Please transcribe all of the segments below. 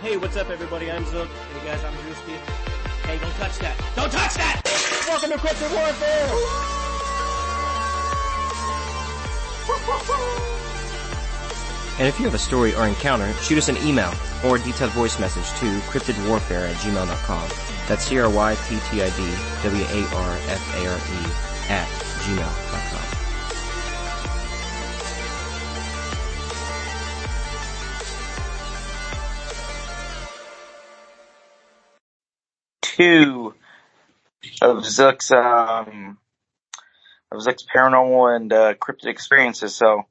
Hey, what's up everybody? I'm Zook. Hey guys, I'm Drewski. Hey, don't touch that. Don't touch that! Welcome to Cryptid Warfare! And if you have a story or encounter, shoot us an email or a detailed voice message to cryptidwarfare at gmail.com. That's C-R-Y-P-T-I-D-W-A-R-F-A-R-E at gmail.com. two of Zook's um of Zook's paranormal and uh, cryptid experiences. So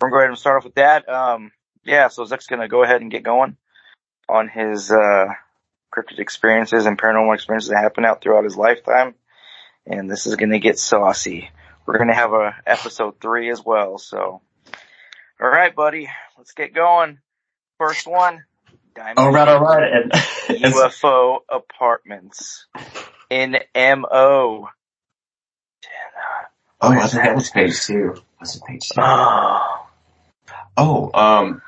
we're going to go ahead and start off with that. Um, yeah, so Zook's going to go ahead and get going on his uh, cryptid experiences and paranormal experiences that happen out throughout his lifetime. And this is going to get saucy. We're going to have a episode three as well. So, all right, buddy, let's get going. First one. Diamond All right, all right. And UFO apartments in MO. oh, I think that was page two. Was it page two? Oh, Oh, um,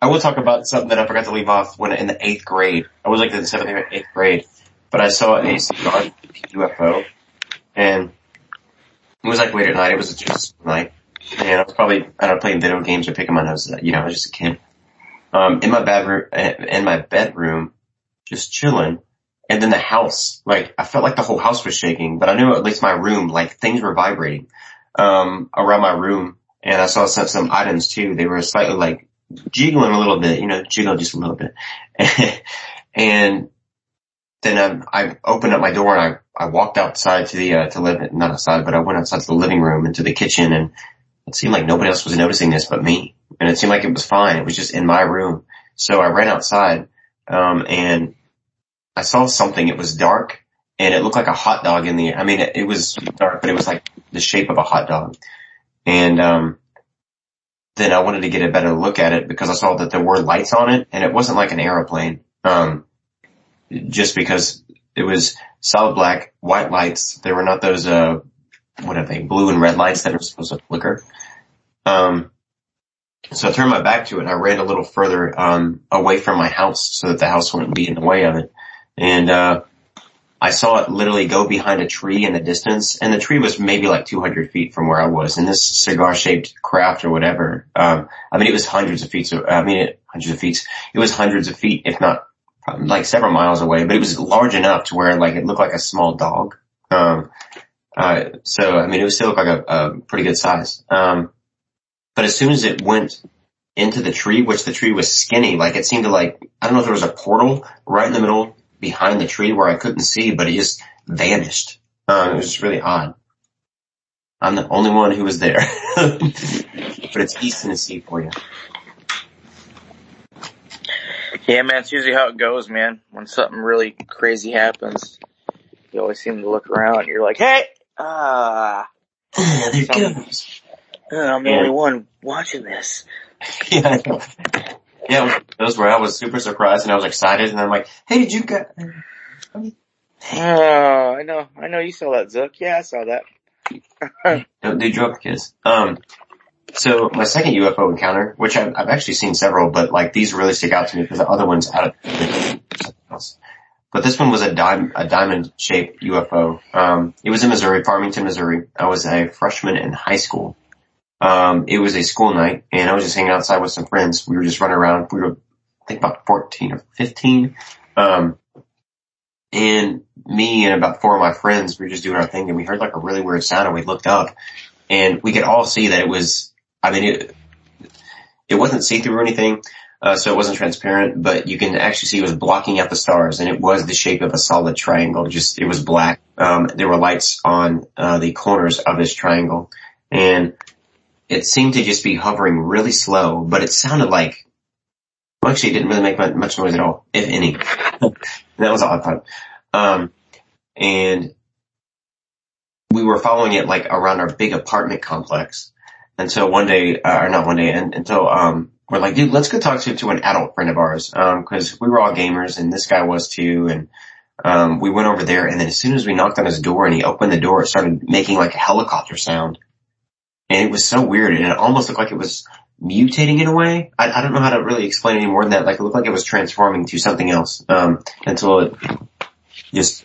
I will talk about something that I forgot to leave off when in the eighth grade. I was like in the seventh or eighth grade, but I saw a cigar UFO, and it was like late at night. It was just night, and I was probably I don't know playing video games or picking my nose. You know, I was just a kid. Um, in my bedroom, in my bedroom, just chilling. And then the house, like, I felt like the whole house was shaking, but I knew at least my room, like, things were vibrating, um, around my room. And I saw some, some items too. They were slightly like jiggling a little bit, you know, jiggle just a little bit. and then um, I opened up my door and I, I walked outside to the, uh, to live, not outside, but I went outside to the living room and to the kitchen and it seemed like nobody else was noticing this but me. And it seemed like it was fine. It was just in my room. So I ran outside, um, and I saw something. It was dark and it looked like a hot dog in the, I mean, it, it was dark, but it was like the shape of a hot dog. And, um, then I wanted to get a better look at it because I saw that there were lights on it and it wasn't like an aeroplane. Um, just because it was solid black, white lights. They were not those, uh, what are they, blue and red lights that are supposed to flicker. Um, so I turned my back to it and I ran a little further, um, away from my house so that the house wouldn't be in the way of it. And, uh, I saw it literally go behind a tree in the distance and the tree was maybe like 200 feet from where I was in this cigar shaped craft or whatever. Um, I mean, it was hundreds of feet. So, I mean, it, hundreds of feet. It was hundreds of feet, if not like several miles away, but it was large enough to where like it looked like a small dog. Um, uh, so I mean, it was still like a, a pretty good size. Um, but as soon as it went into the tree, which the tree was skinny, like it seemed to like, I don't know if there was a portal right in the middle behind the tree where I couldn't see, but it just vanished. Um, it was just really odd. I'm the only one who was there, but it's East Tennessee for you. yeah, man, it's usually how it goes, man. When something really crazy happens, you always seem to look around and you're like, hey, ah, Ah, there it goes. I'm the Yeah. only one watching this. Yeah, I yeah, those where I was super surprised and I was excited and I'm like, hey, did you get, Oh, I know, I know you saw that, Zook. Yeah, I saw that. No, they drove kids. Um, so my second UFO encounter, which I've, I've actually seen several, but like these really stick out to me because the other ones out of else. but this one was a dime, a diamond shaped UFO. Um, it was in Missouri, Farmington, Missouri. I was a freshman in high school. Um, it was a school night and I was just hanging outside with some friends. We were just running around. We were, I think about 14 or 15. Um, and me and about four of my friends, we were just doing our thing and we heard like a really weird sound and we looked up and we could all see that it was, I mean, it, it wasn't see-through or anything, uh, so it wasn't transparent, but you can actually see it was blocking out the stars and it was the shape of a solid triangle, just, it was black. Um, there were lights on, uh, the corners of this triangle and it seemed to just be hovering really slow, but it sounded like, well, actually it didn't really make much noise at all, if any. that was I thought. Um, and we were following it like around our big apartment complex. And so one day, uh, or not one day, and until, um, we're like, dude, let's go talk to, to an adult friend of ours. Um, cause we were all gamers and this guy was too. And, um, we went over there and then as soon as we knocked on his door and he opened the door, it started making like a helicopter sound. And it was so weird and it almost looked like it was mutating in a way. I, I don't know how to really explain any more than that. Like it looked like it was transforming to something else, um, until it just,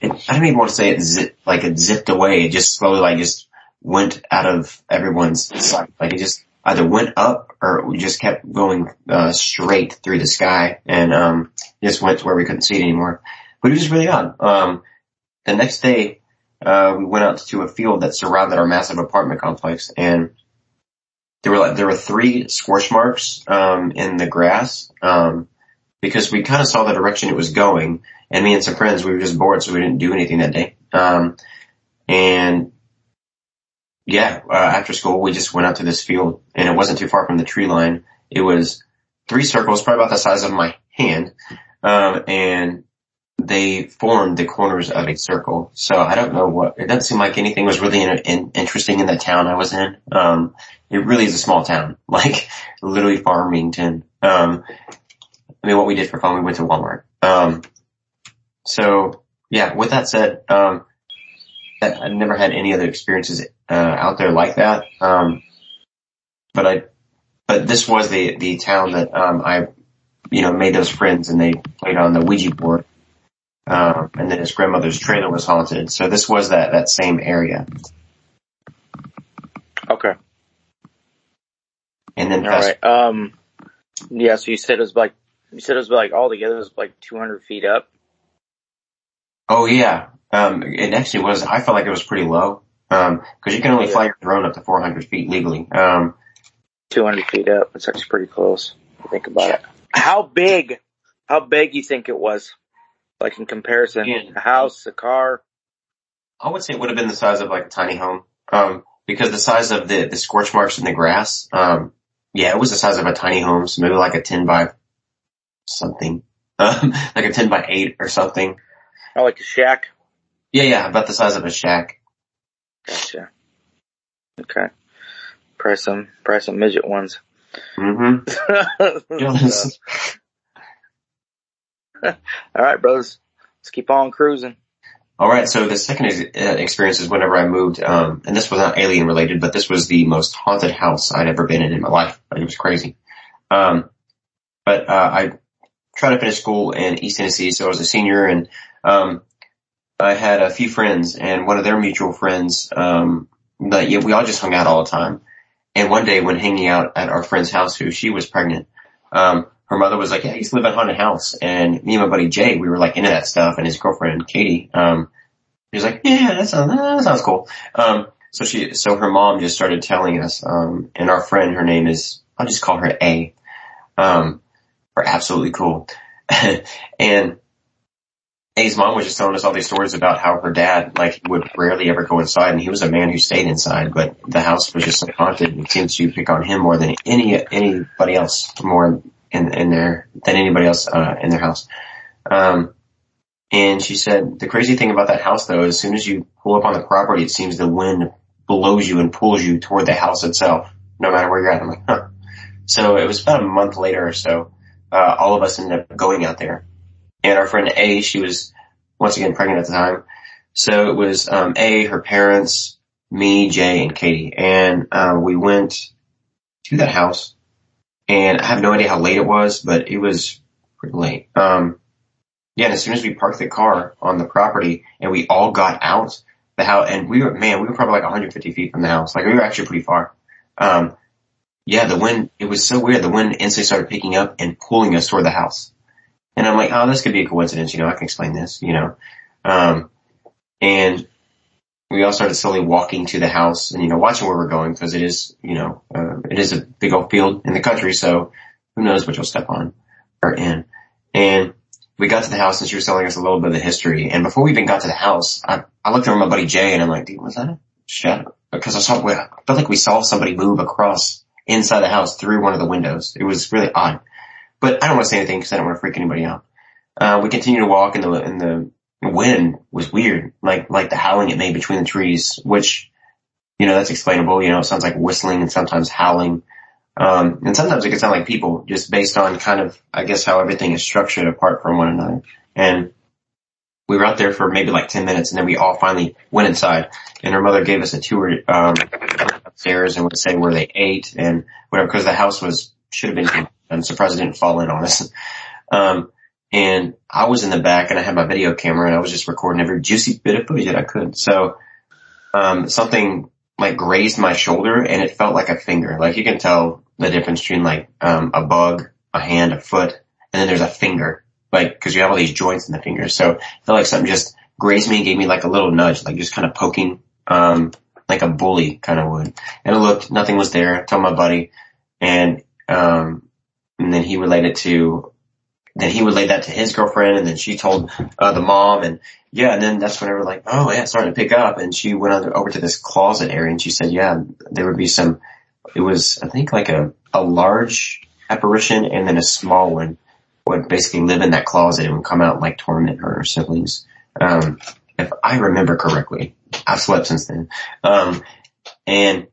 it, I don't even want to say it zip, like it zipped away. It just slowly like just went out of everyone's sight. Like it just either went up or we just kept going, uh, straight through the sky and, um, just went to where we couldn't see it anymore. But it was really odd. Um, the next day, uh, we went out to a field that surrounded our massive apartment complex and there were like, there were three scorch marks, um, in the grass, um, because we kind of saw the direction it was going and me and some friends, we were just bored so we didn't do anything that day. Um, and yeah, uh, after school we just went out to this field and it wasn't too far from the tree line. It was three circles, probably about the size of my hand. Um, and they formed the corners of a circle. So I don't know what, it doesn't seem like anything was really in, in, interesting in the town I was in. Um, it really is a small town, like literally Farmington. Um, I mean, what we did for fun, we went to Walmart. Um, so yeah, with that said, um, I've never had any other experiences, uh, out there like that. Um, but I, but this was the, the town that, um, I, you know, made those friends and they played on the Ouija board. Um, and then his grandmother's trailer was haunted. So this was that, that same area. Okay. And then All right. Um, yeah, so you said it was like, you said it was like all together it was like 200 feet up. Oh yeah. Um, it actually was, I felt like it was pretty low. Um, cause you can only Yeah. fly your drone up to 400 feet legally. Um, 200 feet up. It's actually pretty close. if you Think about it. How big, how big you think it was? Like in comparison, Yeah. a house, a car. I would say it would have been the size of like a tiny home. Um, because the size of the, the scorch marks in the grass, um, yeah, it was the size of a tiny home. So maybe like a 10 by something, um, like a 10 by 8 or something. Oh, like a shack. Yeah, yeah, about the size of a shack. Gotcha. Okay. Probably some, probably some midget ones. Mm-hmm. All right, brothers. Let's keep on cruising. All right. So the second uh, experience is whenever I moved, um, and this was not alien related, but this was the most haunted house I'd ever been in in my life. It was crazy. Um, but, uh, I tried to finish school in East Tennessee. So I was a senior and, um, I had a few friends and one of their mutual friends, um, that yeah, we all just hung out all the time. And one day when hanging out at our friend's house who she was pregnant, um, her mother was like, yeah, I used to live in a haunted house. And me and my buddy Jay, we were like into that stuff and his girlfriend Katie, um, he was like, yeah, that sounds, that sounds cool. Um, so she, so her mom just started telling us, um, and our friend, her name is, I'll just call her A, um, for absolutely cool. and A's mom was just telling us all these stories about how her dad, like, would rarely ever go inside and he was a man who stayed inside, but the house was just like haunted and it seems to pick on him more than any, anybody else more in, in there, than anybody else, uh, in their house. Um, and she said, the crazy thing about that house though, as soon as you pull up on the property, it seems the wind blows you and pulls you toward the house itself, no matter where you're at. I'm like, huh. So it was about a month later or so, uh, all of us ended up going out there. And our friend A, she was once again pregnant at the time. So it was, um, A, her parents, me, Jay, and Katie. And, uh, we went to that house and I have no idea how late it was, but it was pretty late. Um, yeah, and as soon as we parked the car on the property and we all got out the house and we were, man, we were probably like 150 feet from the house. Like we were actually pretty far. Um, yeah, the wind, it was so weird. The wind instantly started picking up and pulling us toward the house. And I'm like, oh, this could be a coincidence. You know, I can explain this, you know. Um, and we all started slowly walking to the house and, you know, watching where we're going because it is, you know, uh, it is a big old field in the country. So who knows what you'll step on or in. And we got to the house and she was telling us a little bit of the history. And before we even got to the house, I, I looked over my buddy Jay and I'm like, dude, was that a shadow? Because I saw, I felt like we saw somebody move across inside the house through one of the windows. It was really odd. But I don't want to say anything because I don't want to freak anybody out. Uh, we continued to walk and the, and the wind was weird, like, like the howling it made between the trees, which, you know, that's explainable. You know, it sounds like whistling and sometimes howling. Um, and sometimes it can sound like people just based on kind of, I guess, how everything is structured apart from one another. And we were out there for maybe like 10 minutes and then we all finally went inside and her mother gave us a tour, um, upstairs and would say where they ate and whatever, because the house was, should have been, I'm surprised it didn't fall in on us. Um, and I was in the back and I had my video camera and I was just recording every juicy bit of footage that I could. So, um, something like grazed my shoulder and it felt like a finger. Like you can tell the difference between like, um, a bug, a hand, a foot, and then there's a finger. Like, cause you have all these joints in the fingers. So it felt like something just grazed me and gave me like a little nudge, like just kind of poking, um, like a bully kind of would. And I looked, nothing was there. I told my buddy and, um, and then he related to then he would lay that to his girlfriend and then she told uh, the mom and yeah, and then that's when they were like, oh yeah, it's starting to pick up. And she went over to this closet area and she said, yeah, there would be some, it was, I think like a, a large apparition and then a small one would basically live in that closet and would come out and like torment her siblings. Um, if I remember correctly, I've slept since then. Um, and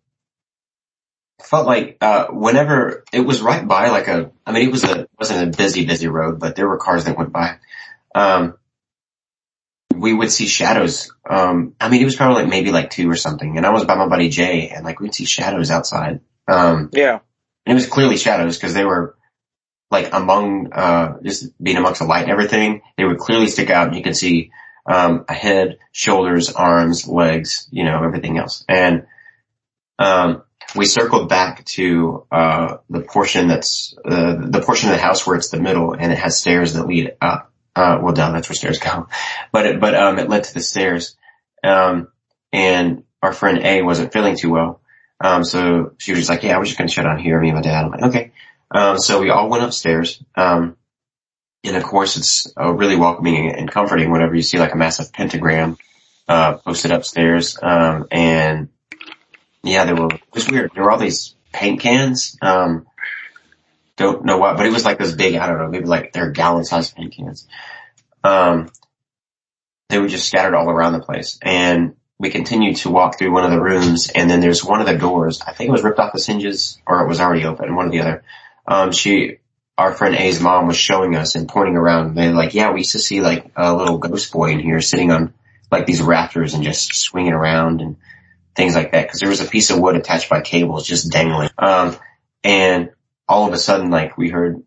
felt like uh, whenever it was right by like a, I mean, it was a wasn't a busy busy road, but there were cars that went by. Um, we would see shadows. Um, I mean, it was probably like maybe like two or something, and I was by my buddy Jay, and like we'd see shadows outside. Um, Yeah. and it was clearly shadows because they were like among uh just being amongst the light and everything. They would clearly stick out, and you can see um a head, shoulders, arms, legs, you know, everything else, and um we circled back to uh the portion that's uh, the portion of the house where it's the middle and it has stairs that lead up. Uh, well, down that's where stairs go, but it, but um it led to the stairs. Um, and our friend A wasn't feeling too well. Um, so she was just like, yeah, we're just going to shut down here, me and my dad. I'm like, okay. Um, so we all went upstairs. Um, and of course it's uh, really welcoming and comforting whenever you see like a massive pentagram, uh, posted upstairs. Um, and yeah, there were, it was weird. There were all these paint cans. Um, don't know what, but it was like this big, I don't know, maybe like they're gallon sized paint cans. Um, they were just scattered all around the place. And we continued to walk through one of the rooms and then there's one of the doors. I think it was ripped off the hinges or it was already open, one or the other. Um, she, our friend A's mom was showing us and pointing around. They're like, yeah, we used to see like a little ghost boy in here sitting on like these rafters and just swinging around and things like that. Cause there was a piece of wood attached by cables just dangling. Um, and all of a sudden, like we heard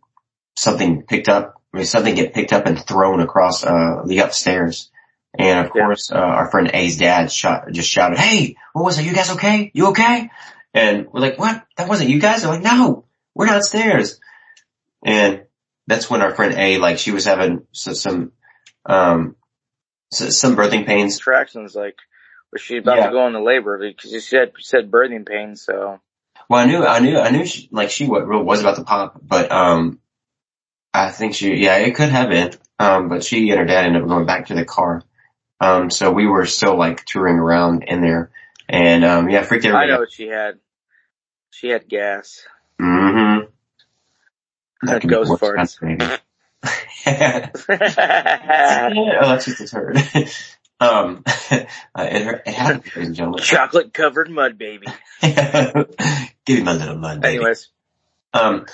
something picked up, I mean, something get picked up and thrown across, uh, the upstairs. And of Yeah. course, uh, our friend A's dad shot, just shouted, Hey, what was it? You guys okay? You okay? And we're like, what? That wasn't you guys? They're like, no, we're downstairs. And that's when our friend A, like she was having some, some um, some birthing pains. Contractions, like, was she about Yeah. to go into labor? Because she said, said birthing pain, so. Well, I knew, I knew, I knew she, like she wa- was about to pop, but, um, I think she, yeah, it could have been. Um, but she and her dad ended up going back to the car. Um, so we were still like touring around in there and, um, yeah, freaked everybody. I know out. what she had. She had gas. Mm-hmm. That be ghost farts. oh, that's just a turd. Um, uh, it, it happened, ladies and gentlemen. Chocolate covered mud baby. Give me my little mud, baby. Anyways, Um,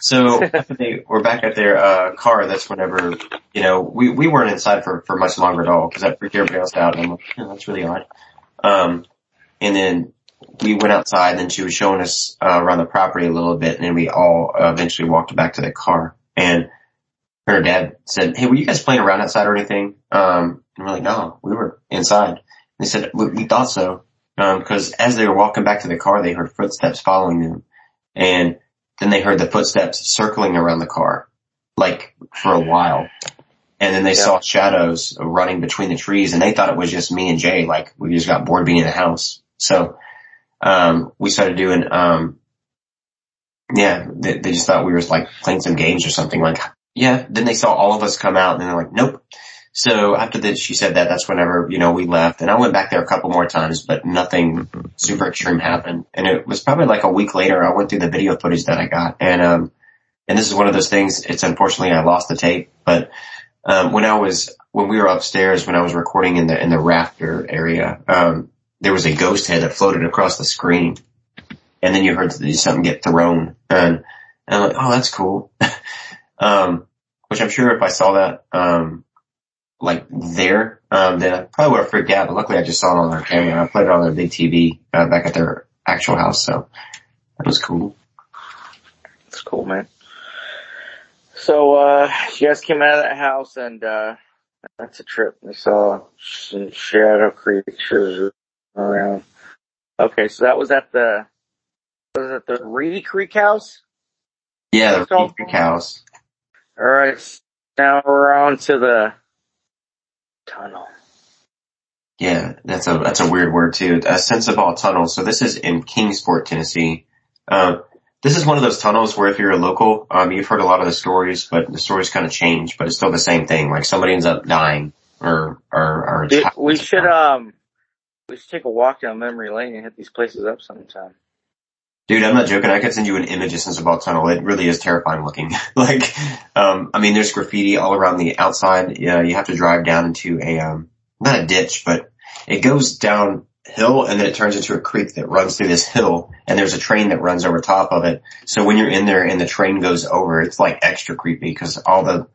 so were back at their uh, car, that's whenever you know we we weren't inside for for much longer at all because that freaked everybody else out. And I'm like, "Hmm, that's really odd. Um, and then we went outside, and then she was showing us uh, around the property a little bit, and then we all uh, eventually walked back to the car. And her dad said, "Hey, were you guys playing around outside or anything?" Um, and we're like, "No, we were inside." And they said, "We, we thought so." Um, because as they were walking back to the car, they heard footsteps following them, and then they heard the footsteps circling around the car, like for a while. And then they Yeah. saw shadows running between the trees, and they thought it was just me and Jay, like we just got bored being in the house. So um, we started doing, um, yeah, they, they just thought we were like playing some games or something. Like, yeah. Then they saw all of us come out, and they're like, nope. So after that, she said that, that's whenever, you know, we left and I went back there a couple more times, but nothing super extreme happened. And it was probably like a week later, I went through the video footage that I got and, um, and this is one of those things, it's unfortunately I lost the tape, but, um, when I was, when we were upstairs, when I was recording in the, in the rafter area, um, there was a ghost head that floated across the screen and then you heard something get thrown and, and I'm like, oh, that's cool. um, which I'm sure if I saw that, um, like there, um, then I probably would have freaked out, but luckily I just saw it on their camera. I played it on their big TV, uh, back at their, actual house. So that was cool. It's cool, man. So, uh, you guys came out of that house and, uh, that's a trip. We saw some shadow creatures around. Okay, so that was at the, was it the Reedy Creek house? Yeah, the Reedy Creek house. Alright, now we're on to the tunnel. Yeah, that's a that's a weird word too. A Sensabaugh tunnel. So this is in Kingsport, Tennessee. Um, this is one of those tunnels where if you're a local, um, you've heard a lot of the stories, but the stories kind of change, but it's still the same thing. Like somebody ends up dying, or or or Dude, we should, um, we should take a walk down memory lane and hit these places up sometime. Dude, I'm not joking. I could send you an image of Sensabaugh tunnel. It really is terrifying looking. like, um, I mean, there's graffiti all around the outside. Yeah, you have to drive down into a um, not a ditch, but it goes downhill and then it turns into a creek that runs through this hill and there's a train that runs over top of it. So when you're in there and the train goes over, it's like extra creepy because all the,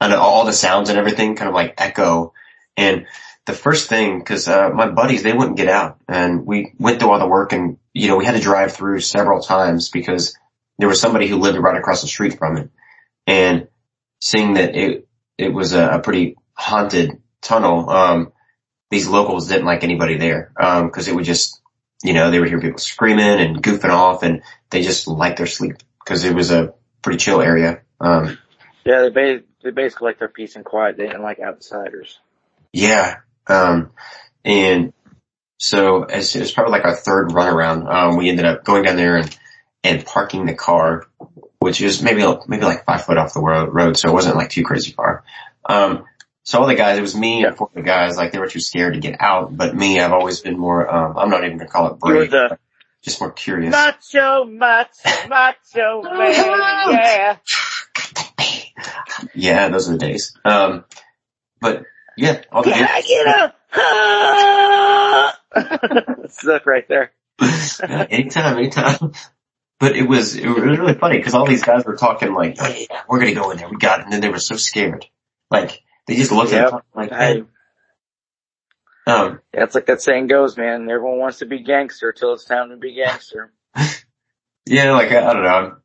and all the sounds and everything kind of like echo. And the first thing, cause, uh, my buddies, they wouldn't get out and we went through all the work and, you know, we had to drive through several times because there was somebody who lived right across the street from it and seeing that it, it was a, a pretty haunted tunnel. Um, these locals didn't like anybody there, um, cause it would just, you know, they would hear people screaming and goofing off and they just liked their sleep cause it was a pretty chill area. Um, Yeah, they, ba- they basically like their peace and quiet. They didn't like outsiders. yeah. Um, and so as it was probably like our third run around, um, we ended up going down there and, and parking the car, which is maybe, maybe like five foot off the road, road. So it wasn't like too crazy far. Um, so all the guys, it was me and four of the guys, like they were too scared to get out, but me, I've always been more, um, I'm not even gonna call it brave, the just more curious. macho, macho, macho man, yeah. Yeah, those are the days. Um, but yeah, all the Can I get a Stuck right there. Yeah, anytime, anytime. But it was, it was really funny because all these guys were talking like, oh, yeah, we're gonna go in there, we got it. And then they were so scared. Like, they just looked Yep. at like, Hey, um, it's like that saying goes, man. Everyone wants to be gangster till it's time to be gangster. yeah, like, I, I don't know.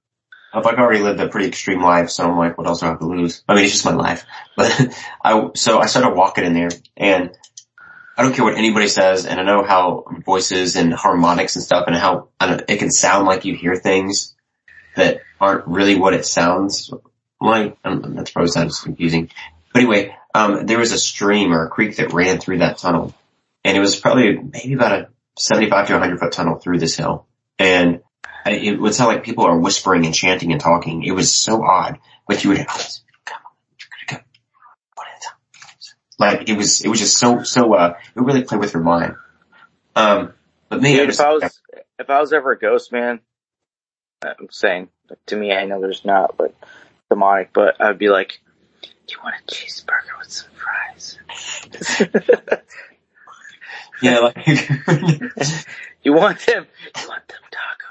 I've already lived a pretty extreme life, so I'm like, what else do I have to lose? I mean, it's just my life. But I, so I started walking in there and I don't care what anybody says and I know how voices and harmonics and stuff and how I don't, it can sound like you hear things that aren't really what it sounds like. That's probably sounds confusing. But anyway, um, there was a stream or a creek that ran through that tunnel and it was probably maybe about a 75 to 100 foot tunnel through this hill. And it would sound like people are whispering and chanting and talking. It was so odd, but you would, like it was, it was just so, so, uh, it really played with your mind. Um, but me, I Dude, was, if I was, if I was ever a ghost man, I'm saying, to me, I know there's not, but demonic, but I'd be like, do you want a cheeseburger with some fries? yeah, like, you want them, you want them tacos crispy or crunchy?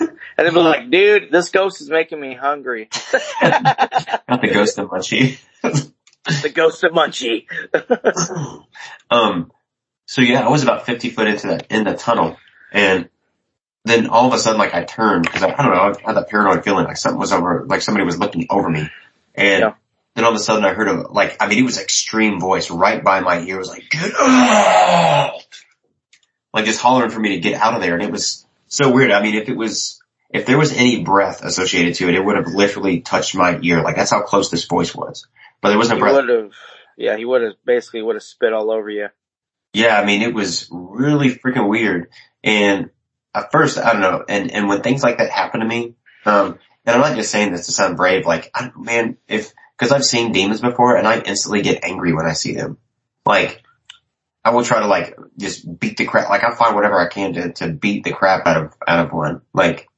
And they'd be like, dude, this ghost is making me hungry. not the ghost of Munchie. the ghost of Munchie. um, so yeah, I was about 50 foot into that, in the tunnel and then all of a sudden like I turned because I, I don't know, I had that paranoid feeling like something was over, like somebody was looking over me and Yeah. then all of a sudden I heard a, like, I mean, it was extreme voice right by my ear. It was like, get out! Like just hollering for me to get out of there. And it was so weird. I mean, if it was, if there was any breath associated to it, it would have literally touched my ear. Like that's how close this voice was. But there was no He breath. would have, yeah, he would have basically would have spit all over you. Yeah, I mean, it was really freaking weird. And at first, I don't know. And, and when things like that happen to me, um, and I'm not just saying this to sound brave, like, I, man, if, cause I've seen demons before and I instantly get angry when I see them. Like, I will try to like, just beat the crap, like I'll find whatever I can to, to beat the crap out of, out of one. Like,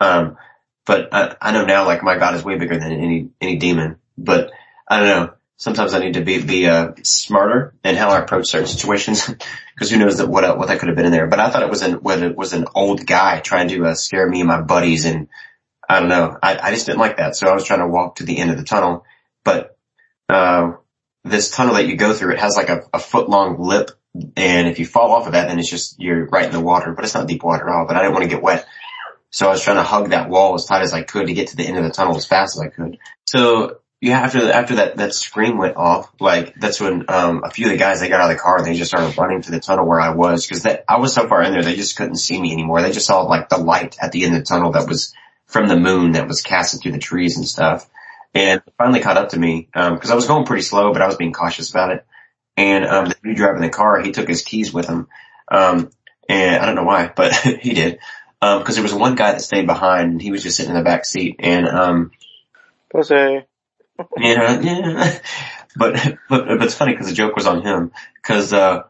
um, but I, I know now like my God is way bigger than any, any demon, but I don't know. Sometimes I need to be, be, uh, smarter in how I approach certain situations. Cause who knows that what, what that could have been in there. But I thought it was an, what it was an old guy trying to, uh, scare me and my buddies and I don't know. I, I just didn't like that. So I was trying to walk to the end of the tunnel, but, uh, this tunnel that you go through, it has like a, a foot long lip And if you fall off of that, then it's just, you're right in the water, but it's not deep water at all, but I didn't want to get wet. So I was trying to hug that wall as tight as I could to get to the end of the tunnel as fast as I could. So yeah, after, after that, that scream went off, like that's when, um, a few of the guys, they got out of the car and they just started running to the tunnel where I was because that, I was so far in there, they just couldn't see me anymore. They just saw like the light at the end of the tunnel that was from the moon that was casting through the trees and stuff. And finally caught up to me, um, cause I was going pretty slow, but I was being cautious about it. And, um, the dude driving the car, he took his keys with him. Um, and I don't know why, but he did. Um, cause there was one guy that stayed behind and he was just sitting in the back seat and, um, Pussy. yeah, yeah. But, but, but it's funny cause the joke was on him. Cause, uh,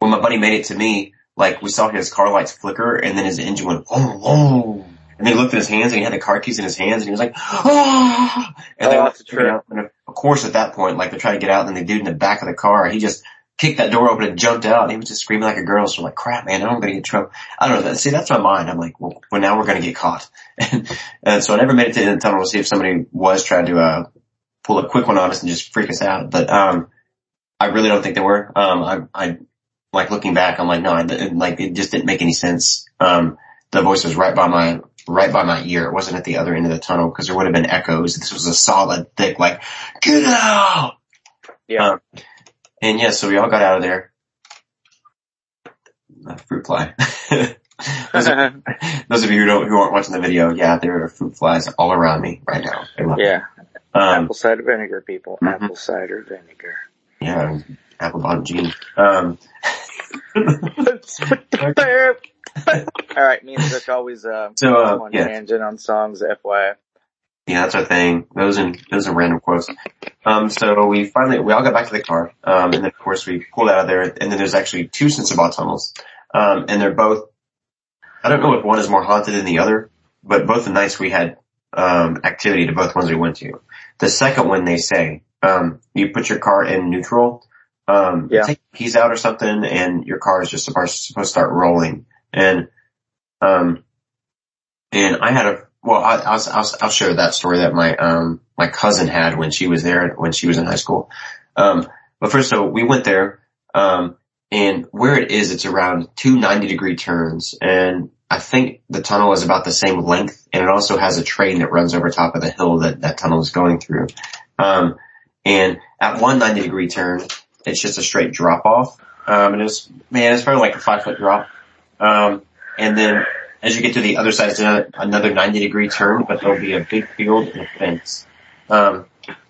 when my buddy made it to me, like we saw his car lights flicker and then his engine went, oh, oh. And then he looked at his hands and he had the car keys in his hands and he was like, oh, and they Oh, that's true. out. And of course at that point, like they tried to get out and the dude in the back of the car, he just kicked that door open and jumped out and he was just screaming like a girl. So I'm like, crap, man, I'm going to get in trouble. I don't know. See, that's my mind. I'm like, well, well now we're going to get caught. And, and so I never made it to the end of the tunnel to see if somebody was trying to, uh, pull a quick one on us and just freak us out. But, um, I really don't think they were. Um, I, I, like looking back, I'm like, no, it, like it just didn't make any sense. Um, the voice was right by my, right by my ear. It wasn't at the other end of the tunnel because there would have been echoes. This was a solid, thick, like, get out! Yeah. Um, and yeah, so we all got out of there. Uh, fruit fly. those, of, those of you who don't, who aren't watching the video, yeah, there are fruit flies all around me right now. They love me. yeah. Um, Apple cider vinegar, people. Mhm. Apple cider vinegar. yeah, apple bottom jeans. Um, All right, me and Vic always uh, So, uh, on yeah. tangent on songs. FYI. Yeah, that's our thing. Those and those are random quotes. Um, so we finally we all got back to the car, um, and then of course we pulled out of there. And then there's actually two Sensabaugh tunnels, um, and they're both. I don't know if one is more haunted than the other, but both the nights we had um, activity to both ones we went to. The second one they say um, you put your car in neutral, um, Yeah. take keys out or something, and your car is just supposed to start rolling. And um, and I had a well, I, I'll, I'll, I'll share that story that my, um, my cousin had when she was there, when she was in high school. Um, but first, so we went there, um, and where it is, it's around two 90 degree turns. And I think the tunnel is about the same length and it also has a train that runs over top of the hill that that tunnel is going through. Um, and at one 90 degree turn, it's just a straight drop off. Um, and it's, man, it's probably like a five foot drop. Um, and then as you get to the other side, it's another, another 90 degree turn, but there'll be a big field and a fence. Um,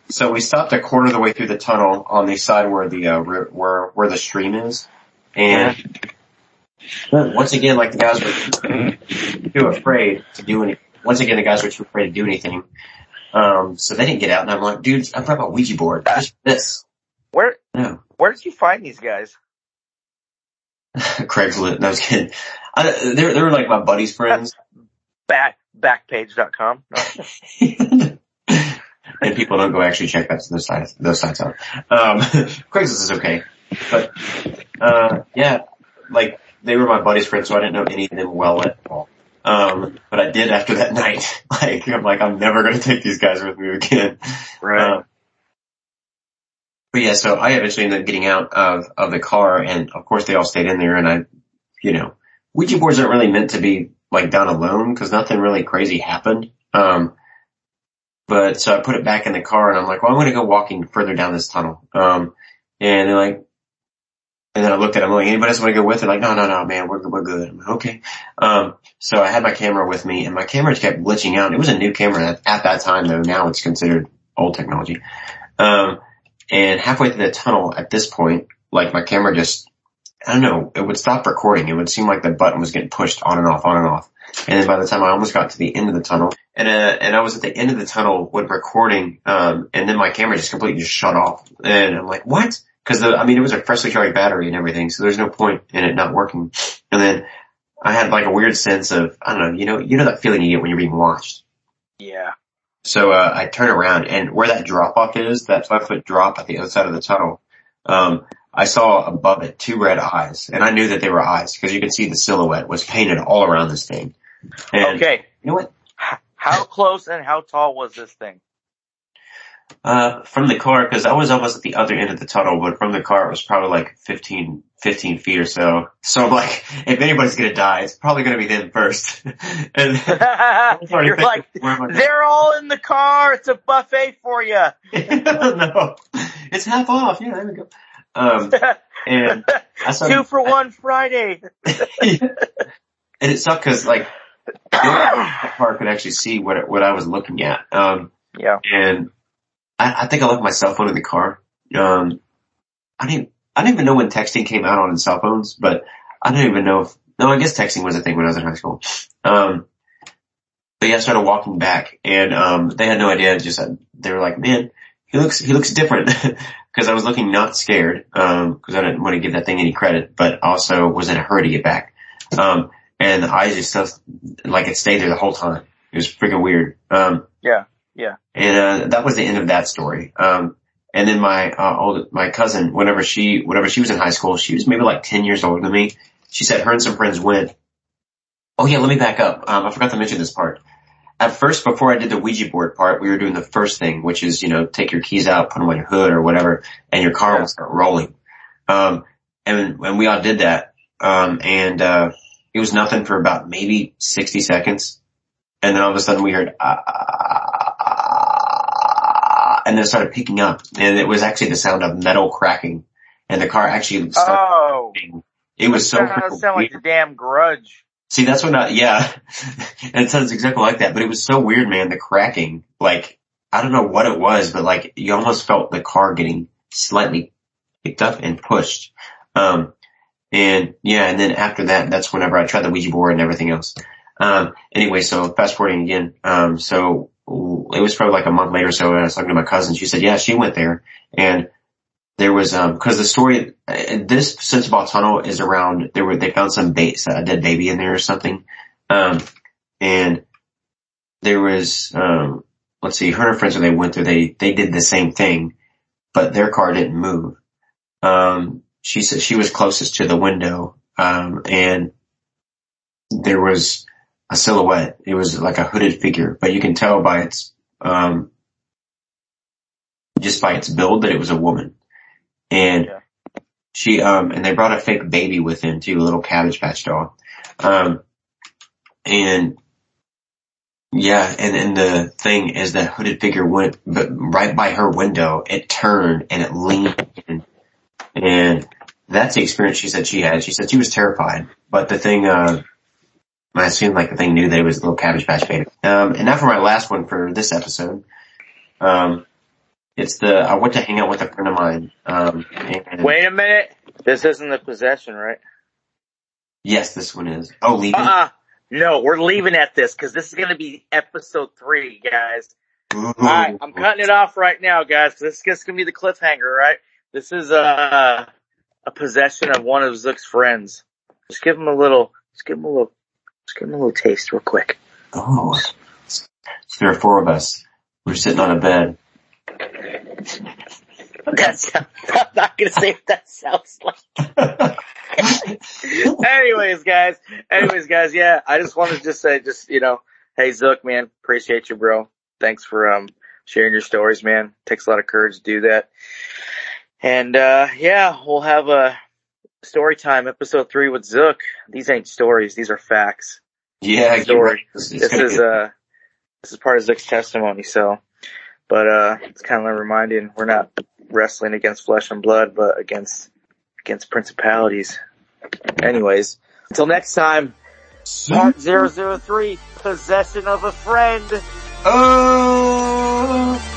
so we stopped a quarter of the way through the tunnel on the side where the, uh, where, where the stream is. And once again, like the guys were too afraid to do any, once again, the guys were too afraid to do anything. Um, so they didn't get out and I'm like, dude, I'm talking about Ouija board. Just this. Where No. Where did you find these guys? Craigslist. No, I was kidding. I, they're, they're like my buddy's friends. Back Backpage.com. No. and people don't go actually check that those sites those sites out. Um, Craigslist is okay, but uh, yeah, like they were my buddy's friends, so I didn't know any of them well at all. Um, but I did after that night. Like I'm like I'm never gonna take these guys with me again. Um, but yeah, so I eventually ended up getting out of of the car, and of course they all stayed in there, and I, you know, Ouija boards aren't really meant to be like done alone because nothing really crazy happened. Um, but so I put it back in the car and I'm like, well, I'm going to go walking further down this tunnel. Um, and they're like, and then I looked at them like, anybody else want to go with it? Like, no, no, no, man, we're, we're good. I'm like, okay. Um, so I had my camera with me and my camera just kept glitching out. It was a new camera at, at that time though. Now it's considered old technology. Um, and halfway through the tunnel at this point, like my camera just, I don't know, it would stop recording. It would seem like the button was getting pushed on and off, on and off. And then by the time I almost got to the end of the tunnel, and uh, and I was at the end of the tunnel with recording, um, and then my camera just completely just shut off, and I'm like, what? Because I mean, it was a freshly charged battery and everything, so there's no point in it not working. And then I had like a weird sense of, I don't know, you know, you know that feeling you get when you're being watched. Yeah. So uh, I turn around, and where that drop off is, that five foot drop at the other side of the tunnel, um, I saw above it two red eyes, and I knew that they were eyes because you could see the silhouette was painted all around this thing. And Okay. you know what? How close and how tall was this thing? Uh, from the car, cause I was almost at the other end of the tunnel, but from the car it was probably like 15, 15 feet or so. So I'm like, if anybody's gonna die, it's probably gonna be them first. and You're like, they're all in the car. It's a buffet for you. no, it's half off. Yeah, there we go. Um, and I two for one Friday. and it sucked cause like, the car could actually see what, what I was looking at. Um, yeah. and I, I think I left my cell phone in the car. Um, I didn't, I didn't even know when texting came out on cell phones, but I don't even know if, no, I guess texting was a thing when I was in high school. Um, but yeah, I started walking back and, um, they had no idea. Just, they were like, man, he looks, he looks different. Cause I was looking not scared, um, cause I didn't want to give that thing any credit, but also was in a hurry to get back. Um, and the eyes just stuff, like it stayed there the whole time. It was freaking weird. Um, yeah, yeah. And, uh, that was the end of that story. Um, and then my, uh, old, my cousin, whenever she, whenever she was in high school, she was maybe like 10 years older than me. She said her and some friends went. Oh yeah, let me back up. Um, I forgot to mention this part. At first, before I did the Ouija board part, we were doing the first thing, which is, you know, take your keys out, put them on your hood or whatever, and your car will start rolling. Um, and when we all did that, um, and, uh, it was nothing for about maybe 60 seconds. And then all of a sudden we heard, ah, and then it started picking up and it was actually the sound of metal cracking and the car actually started. Oh. It was so That sound like the damn grudge. See, that's what I, yeah. and it sounds exactly like that, but it was so weird, man, the cracking. Like, I don't know what it was, but like, you almost felt the car getting slightly picked up and pushed. Um, and yeah, and then after that, that's whenever I tried the Ouija board and everything else. Um, anyway, so fast forwarding again. Um, so it was probably like a month later or so, I was talking to my cousin. She said, yeah, she went there and there was, um, cause the story, uh, this Sensabaugh tunnel is around, there were, they found some a dead baby in there or something. Um, and there was, um, let's see, her and her friends when they went through, they, they did the same thing, but their car didn't move. Um, she said she was closest to the window, um, and there was a silhouette. It was like a hooded figure, but you can tell by its, um, just by its build that it was a woman. And Yeah. she, um, and they brought a fake baby with them too, a little cabbage patch doll. Um, and yeah, and, and the thing is that hooded figure went, but right by her window, it turned and it leaned in. And that's the experience she said she had. She said she was terrified, but the thing, uh, I assumed like the thing knew that it was a little cabbage patch baby. Um, and now for my last one for this episode. Um, it's the, I went to hang out with a friend of mine. Um, and Wait a minute. This isn't the possession, right? yes, this one is. Oh, leaving? Uh-uh. No, we're leaving at this because this is going to be episode three, guys. Ooh. Alright, I'm cutting it off right now, guys. this is gonna be the cliffhanger, right? This is uh, a possession of one of Zook's friends. Just give him a little, just give him a little, just give him a little taste real quick. Oh. There are four of us. We're sitting on a bed. That's, I'm not gonna say what that sounds like. Anyways, guys, anyways, guys, yeah, I just wanted to just say, just, you know, hey Zook, man, appreciate you, bro. Thanks for, um, sharing your stories, man. Takes a lot of courage to do that. And, uh, yeah, we'll have a story time episode three with Zook. These ain't stories. These are facts. yeah, Story. right. It's- it's This is, uh, this is part of Zook's testimony. So, but, uh, it's kind of reminding we're not wrestling against flesh and blood, but against, against principalities. Anyways, until next time, part 003, possession of a friend. oh!